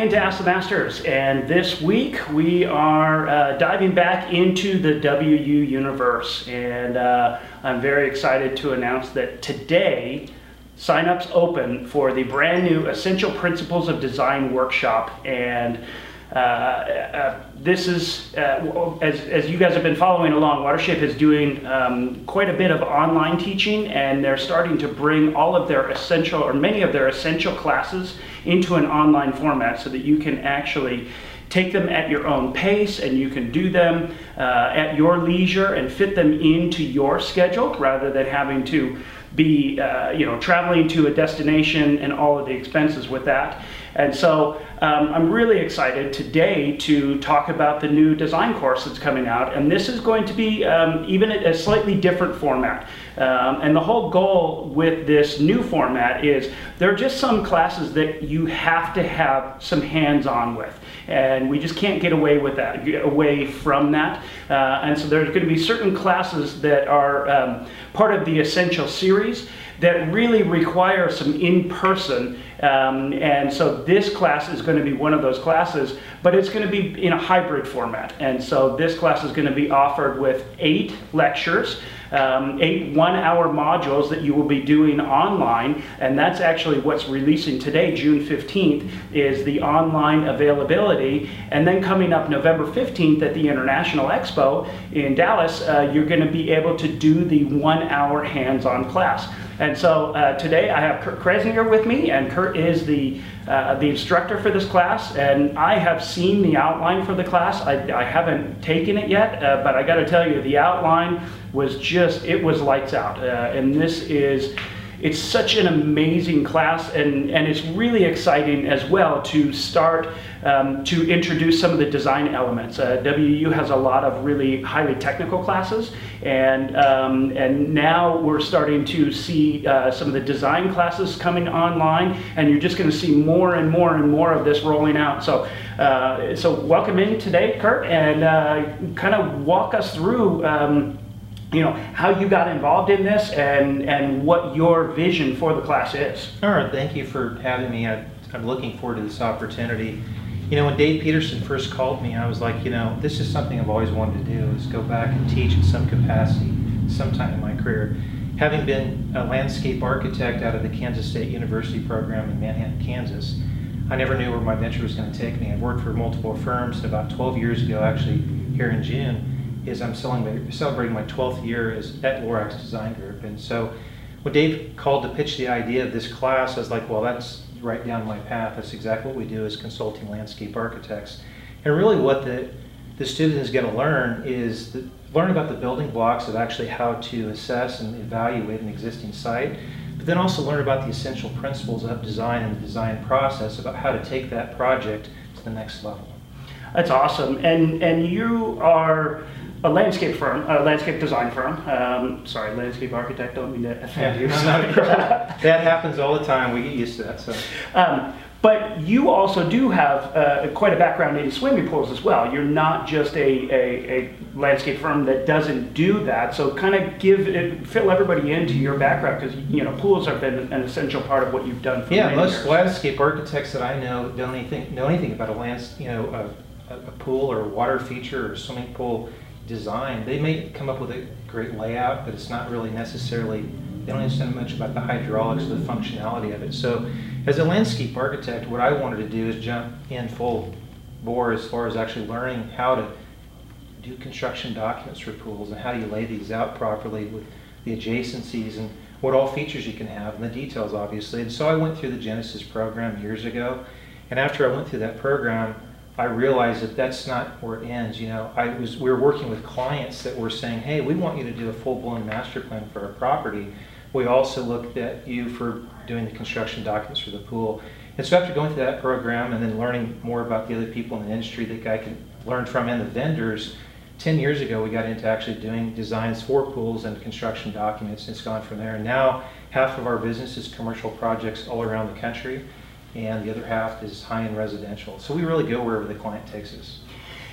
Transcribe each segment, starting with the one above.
Into Ask the Masters. And this week we are uh, diving back into the WU universe. And uh, I'm very excited to announce that today signups open for the brand new Essential Principles of Design workshop. And this is, uh, as, as you guys have been following along, Watershape is doing um, quite a bit of online teaching and they're starting to bring all of their essential, or many of their essential classes into an online format so that you can actually take them at your own pace and you can do them uh, at your leisure and fit them into your schedule rather than having to be uh, you know traveling to a destination and all of the expenses with that and so um, I'm really excited today to talk about the new design course that's coming out. And this is going to be um, even a, slightly different format. Um, and the whole goal with this new format is there are just some classes that you have to have some hands-on with. And we just can't get away with that, away from that. Uh, and so there's going to be certain classes that are um, part of the Essential series that really require some in-person um, and so this class is going to be one of those classes, but it's going to be in a hybrid format. And so this class is going to be offered with eight lectures, um, eight one-hour modules that you will be doing online. And that's actually what's releasing today, June 15th, is the online availability. And then coming up November 15th at the International Expo in Dallas, uh, you're going to be able to do the one-hour hands-on class. And so uh, today I have Kurt Kresinger with me, and Kurt is the, uh, the instructor for this class. And I have seen the outline for the class. I, I haven't taken it yet, uh, but I got to tell you, the outline was just, it was lights out. Uh, and this is, it's such an amazing class and, and it's really exciting as well to start um, to introduce some of the design elements. Uh, WU has a lot of really highly technical classes and, um, and now we're starting to see uh, some of the design classes coming online and you're just going to see more and more and more of this rolling out. So, uh, so welcome in today, Kurt, and uh, kind of walk us through um, you know, how you got involved in this and, and what your vision for the class is. All right, thank you for having me. I, I'm looking forward to this opportunity. You know, when Dave Peterson first called me, I was like, you know, this is something I've always wanted to do, is go back and teach in some capacity sometime in my career. Having been a landscape architect out of the Kansas State University program in Manhattan, Kansas, I never knew where my venture was going to take me. I've worked for multiple firms, and about 12 years ago, actually, here in June, is I'm celebrating my 12th year as at Lorax Design Group. And so when Dave called to pitch the idea of this class, I was like, well, that's right down my path. That's exactly what we do as consulting landscape architects. And really what the, the student is going to learn is the, learn about the building blocks of actually how to assess and evaluate an existing site, but then also learn about the essential principles of design and the design process about how to take that project to the next level. That's awesome. And, and you are a landscape firm, a landscape design firm. Um, sorry, landscape architect. Don't mean to offend you. that happens all the time. We get used to that. So. Um, but you also do have uh, quite a background in swimming pools as well. You're not just a, a, a landscape firm that doesn't do that. So kind of give it, fill everybody into your background because you know pools have been an essential part of what you've done. For yeah, most years. landscape architects that I know don't anything know anything about a lands, you know, a, a pool or a water feature or swimming pool design, they may come up with a great layout, but it's not really necessarily, they don't understand much about the hydraulics or the functionality of it. So as a landscape architect, what I wanted to do is jump in full bore as far as actually learning how to do construction documents for pools and how do you lay these out properly with the adjacencies and what all features you can have and the details obviously. And so I went through the Genesis program years ago and after I went through that program, I realized that that's not where it ends. You know, I was we were working with clients that were saying, "Hey, we want you to do a full-blown master plan for our property. We also looked at you for doing the construction documents for the pool." And so after going through that program and then learning more about the other people in the industry that I can learn from and the vendors, 10 years ago we got into actually doing designs for pools and construction documents. It's gone from there. And now half of our business is commercial projects all around the country and the other half is high-end residential. So we really go wherever the client takes us.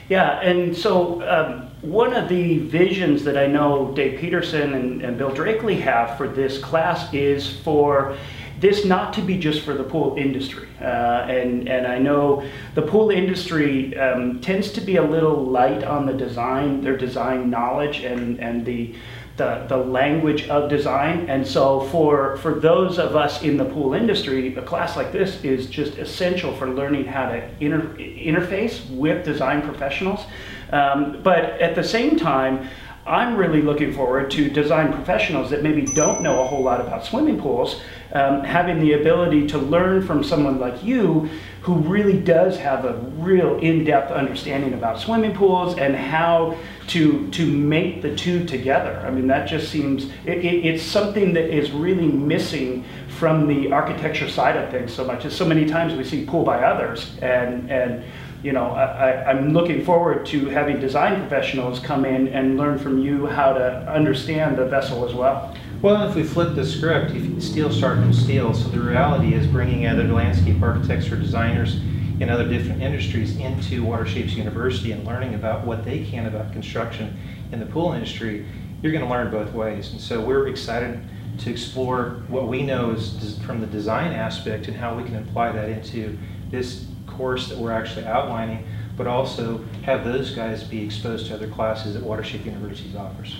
Yeah, and so um, one of the visions that I know Dave Peterson and, and Bill Drakeley have for this class is for this not to be just for the pool industry. Uh, and, and I know the pool industry um, tends to be a little light on the design, their design knowledge and, and the, the, the language of design. And so for, for those of us in the pool industry, a class like this is just essential for learning how to inter, interface with design professionals. Um, but at the same time, I'm really looking forward to design professionals that maybe don't know a whole lot about swimming pools, um, having the ability to learn from someone like you who really does have a real in-depth understanding about swimming pools and how to to make the two together. I mean, that just seems it, it, it's something that is really missing from the architecture side of things so much. As so many times we see pool by others and and you know, I, am looking forward to having design professionals come in and learn from you how to understand the vessel as well. Well, if we flip the script, steel sharpens steel, so the reality is bringing other landscape architects or designers in other different industries into Watershapes University and learning about what they can about construction in the pool industry, you're going to learn both ways. And so we're excited to explore what we know is from the design aspect and how we can apply that into this course that we're actually outlining, but also have those guys be exposed to other classes that Watershape University offers.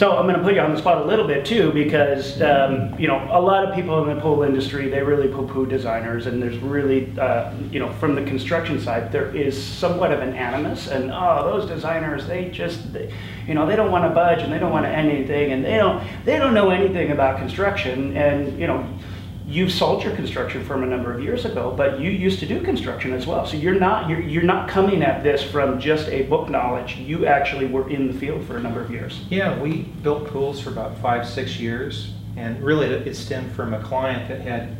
So I'm going to put you on the spot a little bit too, because um, you know a lot of people in the pool industry they really poo-poo designers, and there's really uh, you know from the construction side there is somewhat of an animus, and oh those designers they just they, you know they don't want to budge and they don't want to end anything, and they don't they don't know anything about construction, and you know you've sold your construction firm a number of years ago, but you used to do construction as well. So you're not you're, you're not coming at this from just a book knowledge. You actually were in the field for a number of years. Yeah, we built pools for about five six years, and really it stemmed from a client that had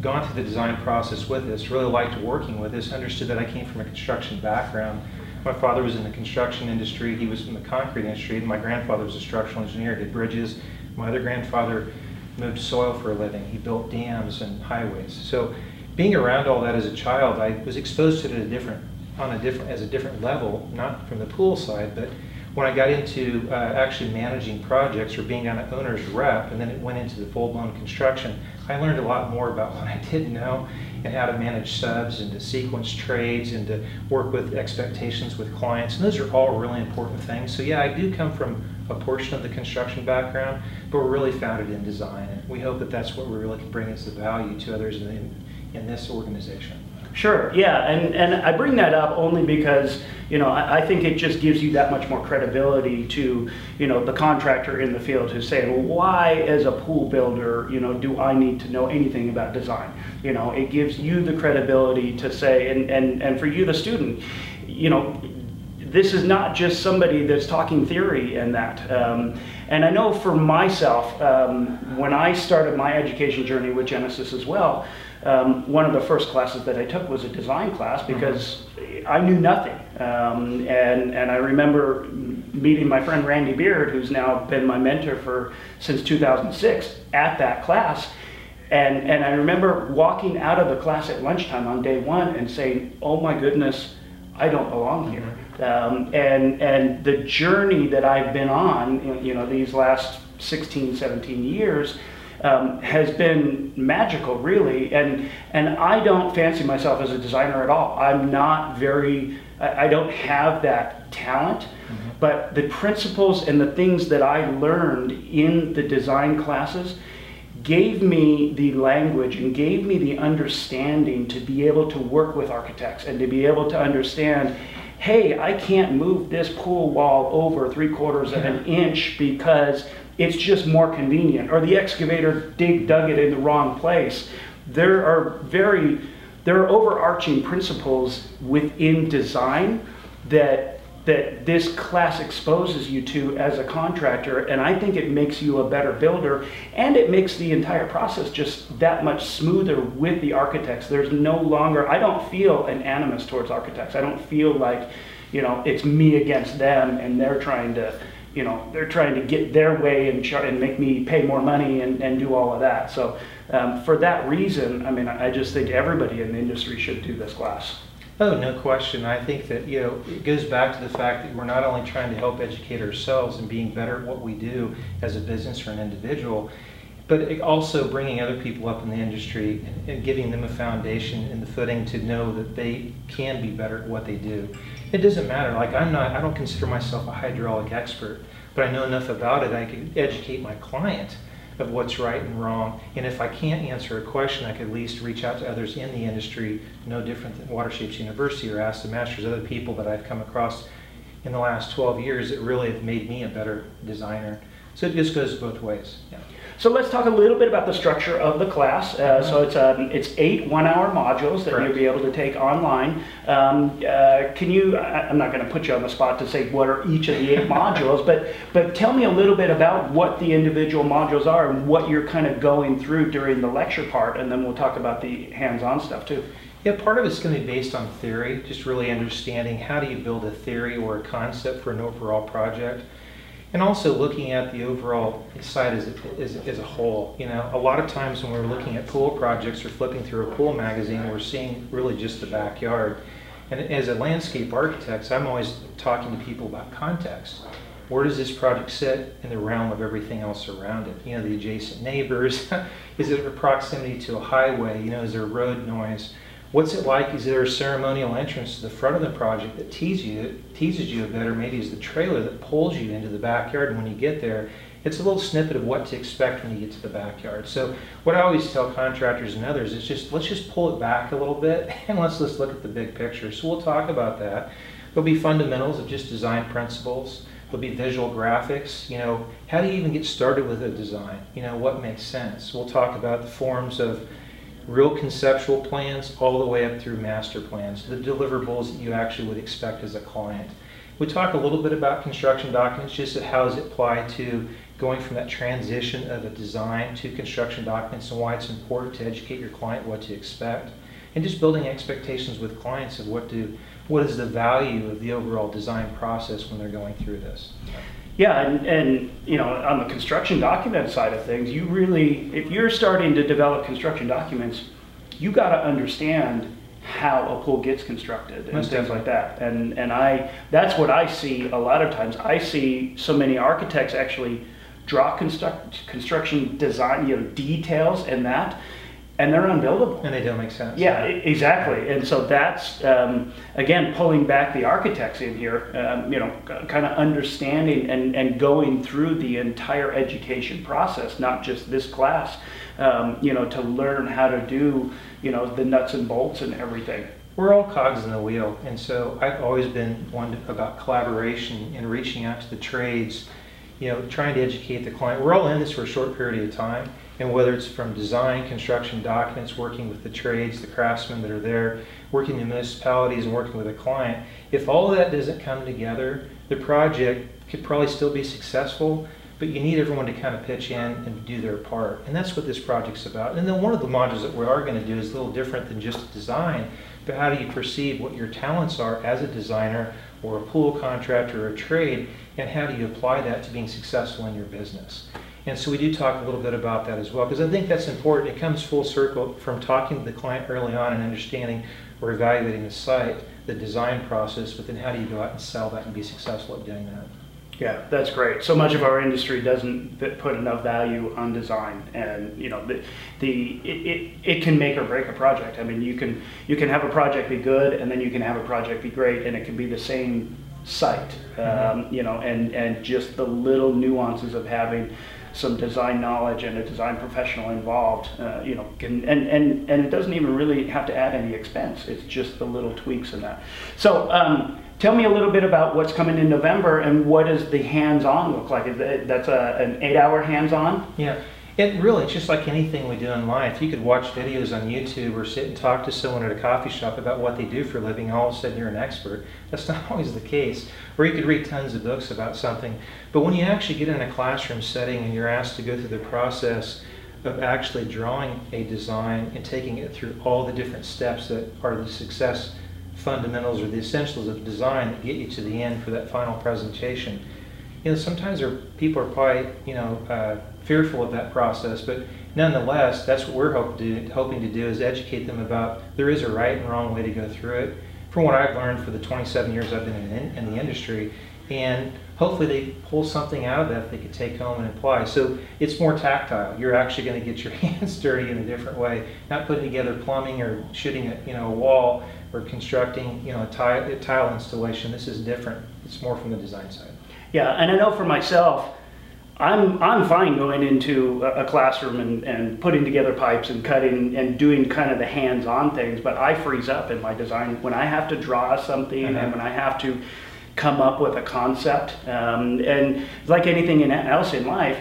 gone through the design process with us, really liked working with us, understood that I came from a construction background. My father was in the construction industry, he was in the concrete industry, and my grandfather was a structural engineer, did bridges. My other grandfather moved soil for a living. He built dams and highways. So being around all that as a child, I was exposed to it a different, on a different, as a different level, not from the pool side, but when I got into uh, actually managing projects or being on an owner's rep, and then it went into the full-blown construction, I learned a lot more about what I didn't know and how to manage subs and to sequence trades and to work with expectations with clients. And those are all really important things. So yeah, I do come from a portion of the construction background, but we're really founded in design. And we hope that that's what we really can bring as the value to others in, in this organization. Sure, yeah, and, and I bring that up only because, you know, I, I, think it just gives you that much more credibility to, you know, the contractor in the field who's saying, well, why as a pool builder, you know, do I need to know anything about design? You know, it gives you the credibility to say, and, and, and for you, the student, you know, this is not just somebody that's talking theory and that. Um, and I know for myself, um, when I started my education journey with Genesis as well, um, one of the first classes that I took was a design class mm-hmm. because mm-hmm. I knew nothing. Um, and, and I remember meeting my friend Randy Beard, who's now been my mentor for since 2006, at that class. And, and I remember walking out of the class at lunchtime on day one and saying, oh my goodness, I don't belong here. Um, and, and the journey that I've been on, you know, these last 16, 17 years, um, has been magical, really. And, and I don't fancy myself as a designer at all. I'm not very, I, I don't have that talent. Mm-hmm. But the principles and the things that I learned in the design classes gave me the language and gave me the understanding to be able to work with architects and to be able to understand hey, I can't move this pool wall over three quarters of an inch because it's just more convenient, or the excavator dig, dug it in the wrong place. There are very, there are overarching principles within design that that this class exposes you to as a contractor and i think it makes you a better builder and it makes the entire process just that much smoother with the architects. There's no longer i don't feel an animus towards architects. I don't feel like you know it's me against them and they're trying to you know they're trying to get their way and, and make me pay more money and, and do all of that. So um, for that reason i mean i just think everybody in the industry should do this class Oh, no question. I think that, you know, it goes back to the fact that we're not only trying to help educate ourselves and being better at what we do as a business or an individual, but also bringing other people up in the industry and, giving them a foundation and the footing to know that they can be better at what they do. It doesn't matter. Like I'm not, I don't consider myself a hydraulic expert, but I know enough about it. I can educate my client of what's right and wrong. And if I can't answer a question, I could at least reach out to others in the industry, no different than Watershapes University or ask the masters, other people that I've come across in the last 12 years that really have made me a better designer. So it just goes both ways. Yeah. So let's talk a little bit about the structure of the class. Uh, so it's um, it's eight one-hour modules that Correct. you'll be able to take online. Um, uh, can you? I, I'm not going to put you on the spot to say what are each of the eight modules, but but tell me a little bit about what the individual modules are and what you're kind of going through during the lecture part, and then we'll talk about the hands-on stuff too. Yeah, part of it's going to be based on theory, just really understanding how do you build a theory or a concept for an overall project. And also looking at the overall site as, as, as a whole. You know, a lot of times when we're looking at pool projects or flipping through a pool magazine, we're seeing really just the backyard. And as a landscape architect, I'm always talking to people about context. Where does this project sit in the realm of everything else around it? You know, the adjacent neighbors. is it a proximity to a highway? You know, is there road noise? What's it like? Is there a ceremonial entrance to the front of the project that teases you, teases you a bit, or maybe is the trailer that pulls you into the backyard? And when you get there, it's a little snippet of what to expect when you get to the backyard. So what I always tell contractors and others is just let's just pull it back a little bit and let's let's look at the big picture. So we'll talk about that. There'll be fundamentals of just design principles. There'll be visual graphics. You know, how do you even get started with a design? You know, what makes sense? We'll talk about the forms of real conceptual plans all the way up through master plans, the deliverables that you actually would expect as a client. We talk a little bit about construction documents, just how does it apply to going from that transition of a design to construction documents and why it's important to educate your client what to expect. And just building expectations with clients of what do what is the value of the overall design process when they're going through this. Yeah, and, and you know, on the construction document side of things, you really, if you're starting to develop construction documents, you got to understand how a pool gets constructed and things like that. And and I that's what I see a lot of times. I see so many architects actually draw construct, construction design, you know, details and that, and they're unbuildable. And they don't make sense. Yeah, e- exactly. And so that's, um, again, pulling back the architects in here, um, you know, kind of understanding and, and going through the entire education process, not just this class, um, you know, to learn how to do, you know, the nuts and bolts and everything. We're all cogs in the wheel, and so I've always been one about collaboration and reaching out to the trades, you know, trying to educate the client. We're all in this for a short period of time, and whether it's from design, construction documents, working with the trades, the craftsmen that are there, working in municipalities and working with a client, if all of that doesn't come together, the project could probably still be successful, but you need everyone to kind of pitch in and do their part. And that's what this project's about. And then one of the modules that we are going to do is a little different than just design, but how do you perceive what your talents are as a designer or a pool contractor or a trade, and how do you apply that to being successful in your business? And so we do talk a little bit about that as well, because I think that's important. It comes full circle from talking to the client early on and understanding or evaluating the site, the design process, but then how do you go out and sell that and be successful at doing that? Yeah, that's great. So much of our industry doesn't put enough value on design, and you know, the, the it, it, it can make or break a project. I mean, you can you can have a project be good, and then you can have a project be great, and it can be the same site. Um, you know, and and just the little nuances of having some design knowledge and a design professional involved, uh, you know, can and, and and it doesn't even really have to add any expense. It's just the little tweaks in that. So. Um, Tell me a little bit about what's coming in November and what does the hands-on look like? Is that, that's a, an eight-hour hands-on? Yeah, it really, it's just like anything we do in life. you could watch videos on YouTube or sit and talk to someone at a coffee shop about what they do for a living, and all of a sudden you're an expert. That's not always the case. Or you could read tons of books about something. But when you actually get in a classroom setting and you're asked to go through the process of actually drawing a design and taking it through all the different steps that are the success fundamentals or the essentials of design that get you to the end for that final presentation. You know, sometimes people are probably, you know, uh, fearful of that process, but nonetheless, that's what we're hope hoping to do is educate them about there is a right and wrong way to go through it. From what I've learned for the 27 years I've been in, in the industry, and hopefully they pull something out of that they could take home and apply. So it's more tactile. You're actually going to get your hands dirty in a different way, not putting together plumbing or shooting a, you know, a wall or constructing you know, a tile, a tile installation. This is different. It's more from the design side. Yeah, and I know for myself, I'm, I'm fine going into a, a classroom and, and putting together pipes and cutting and doing kind of the hands-on things, but I freeze up in my design when I have to draw something Uh-huh. and when I have to come up with a concept. Um, and like anything in, else in life,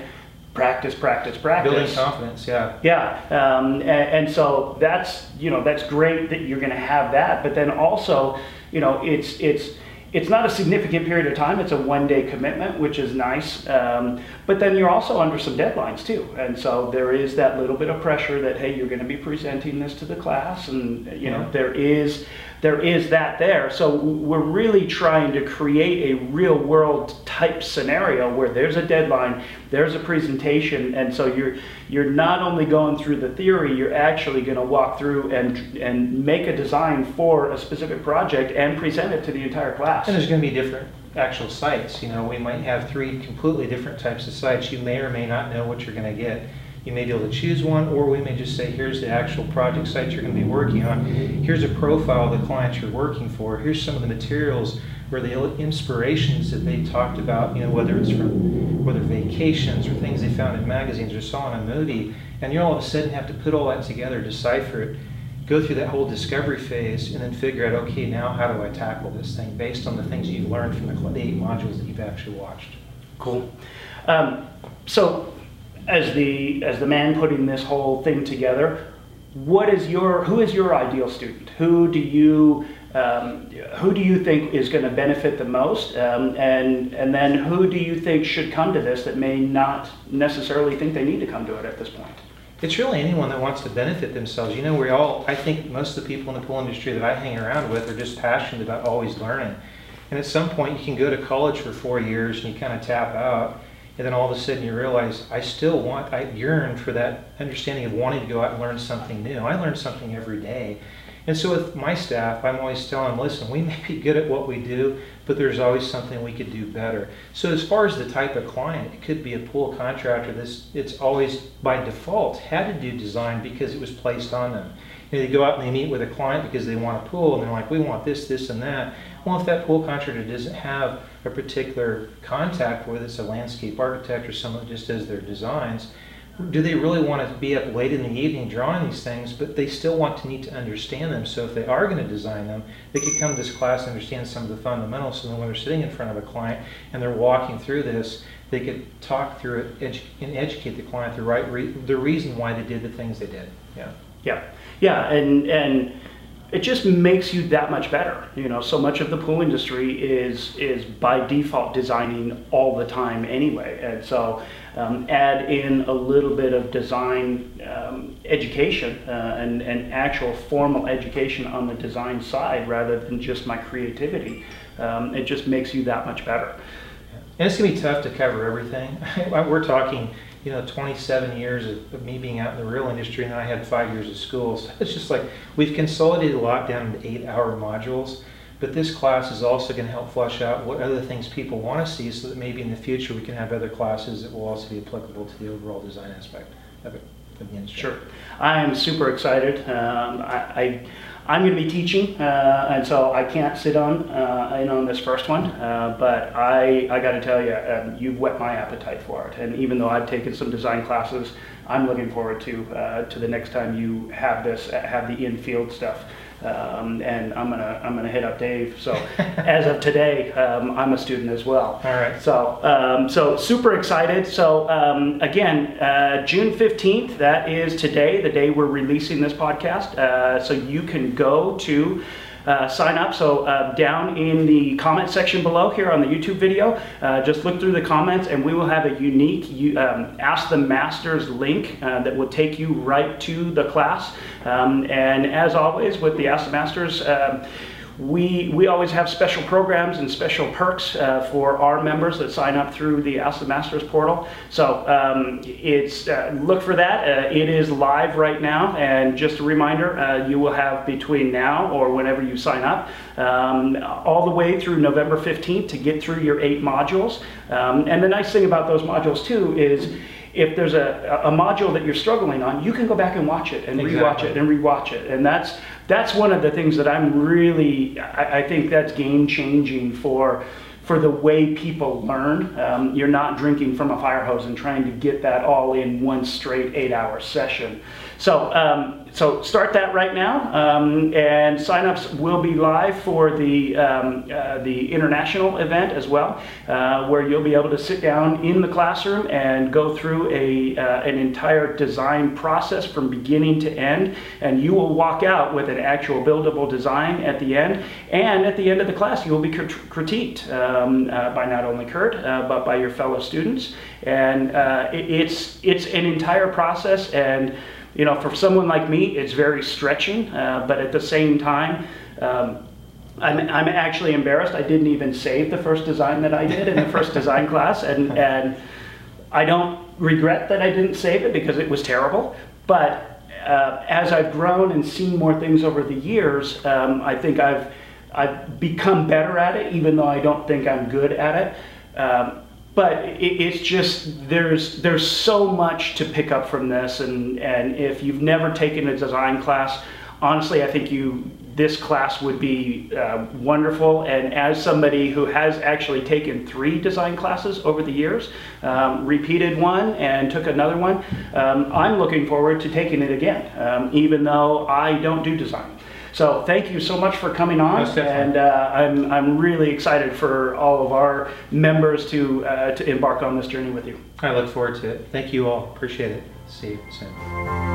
practice, practice, practice. Building confidence, yeah. Yeah, um, and, and so that's you know that's great that you're going to have that, but then also you know it's it's it's not a significant period of time. It's a one day commitment, which is nice. Um, but then you're also under some deadlines too, and so there is that little bit of pressure that hey, you're going to be presenting this to the class, and you know there is there is that there. So we're really trying to create a real world type scenario where there's a deadline, there's a presentation, and so you're you're not only going through the theory, you're actually going to walk through and and make a design for a specific project and present it to the entire class. And there's going to be different actual sites. You know, we might have three completely different types of sites. You may or may not know what you're going to get. You may be able to choose one, or we may just say, here's the actual project site you're going to be working on. Here's a profile of the client you're working for. Here's some of the materials or the inspirations that they talked about, you know, whether it's from whether vacations or things they found in magazines or saw in a movie. And you all of a sudden have to put all that together, decipher it, go through that whole discovery phase, and then figure out, okay, now how do I tackle this thing based on the things you've learned from the, the eight modules that you've actually watched. Cool. Um, so, as the as the man putting this whole thing together, what is your who is your ideal student? Who do you um, who do you think is going to benefit the most? Um, and and then who do you think should come to this that may not necessarily think they need to come to it at this point? It's really anyone that wants to benefit themselves. You know, we all, I think most of the people in the pool industry that I hang around with are just passionate about always learning. And at some point, you can go to college for four years and you kind of tap out. And then all of a sudden, you realize, I still want, I yearn for that understanding of wanting to go out and learn something new. I learn something every day. And so with my staff, I'm always telling them, listen, we may be good at what we do, but there's always something we could do better. So as far as the type of client, it could be a pool contractor. This it's always by default had to do design because it was placed on them. You know, they go out and they meet with a client because they want a pool, and they're like, we want this, this, and that. Well, if that pool contractor doesn't have a particular contact with it's a landscape architect or someone that just does their designs, do they really want to be up late in the evening drawing these things, but they still want to need to understand them. So if they are going to design them, they could come to this class and understand some of the fundamentals. So then when they're sitting in front of a client and they're walking through this, they could talk through it and educate the client the right re- the reason why they did the things they did. Yeah. Yeah, yeah, and and it just makes you that much better. You know, so much of the pool industry is is by default designing all the time anyway, and so um, add in a little bit of design um, education uh, and and actual formal education on the design side rather than just my creativity. Um, it just makes you that much better. And it's gonna be tough to cover everything. We're talking, you know, 27 years of, of me being out in the real industry, and then I had five years of school. So it's just like we've consolidated a lot down into eight-hour modules. But this class is also going to help flesh out what other things people want to see, so that maybe in the future we can have other classes that will also be applicable to the overall design aspect of it. Sure. I am super excited. Um, I, I, I'm going to be teaching, uh, and so I can't sit on uh, in on this first one. Uh, but I, I got to tell you, um, you've whet my appetite for it. And even though I've taken some design classes, I'm looking forward to uh, to the next time you have this, have the in-field stuff. Um, and I'm gonna I'm gonna hit up Dave. So as of today, um, I'm a student as well. All right. So, um, so super excited. So, um, again, uh, June 15th, that is today, the day we're releasing this podcast. Uh, so you can go to uh, sign up. So uh, down in the comment section below here on the YouTube video, uh, just look through the comments and we will have a unique um, Ask the Masters link uh, that will take you right to the class. Um, and as always with the Ask the Masters, um, we, we always have special programs and special perks uh, for our members that sign up through the ASA Masters portal. So um, it's uh, look for that. Uh, it is live right now, and just a reminder, uh, you will have between now or whenever you sign up, um, all the way through November 15th to get through your eight modules. Um, and the nice thing about those modules too is if there's a, a module that you're struggling on, you can go back and watch it and rewatch it and rewatch it. And that's that's one of the things that I'm really I, I think that's game changing for for the way people learn. Um, you're not drinking from a fire hose and trying to get that all in one straight eight hour session. So um, so start that right now, um, and signups will be live for the um, uh, the international event as well, uh, where you'll be able to sit down in the classroom and go through a uh, an entire design process from beginning to end, and you will walk out with an actual buildable design at the end. And at the end of the class, you will be crit- critiqued um, uh, by not only Kurt uh, but by your fellow students, and uh, it, it's it's an entire process. And you know, for someone like me, it's very stretching, uh, but at the same time, um, I'm, I'm actually embarrassed. I didn't even save the first design that I did in the first design class, and, and I don't regret that I didn't save it because it was terrible. But uh, as I've grown and seen more things over the years, um, I think I've, I've become better at it, even though I don't think I'm good at it. Um, but it, it's just there's there's so much to pick up from this, and and if you've never taken a design class, honestly, I think you this class would be uh, wonderful. And as somebody who has actually taken three design classes over the years, um, repeated one and took another one, um, I'm looking forward to taking it again, um, even though I don't do design. So thank you so much for coming on, and uh, I'm, I'm really excited for all of our members to, uh, to embark on this journey with you. I look forward to it. Thank you all. Appreciate it. See you soon.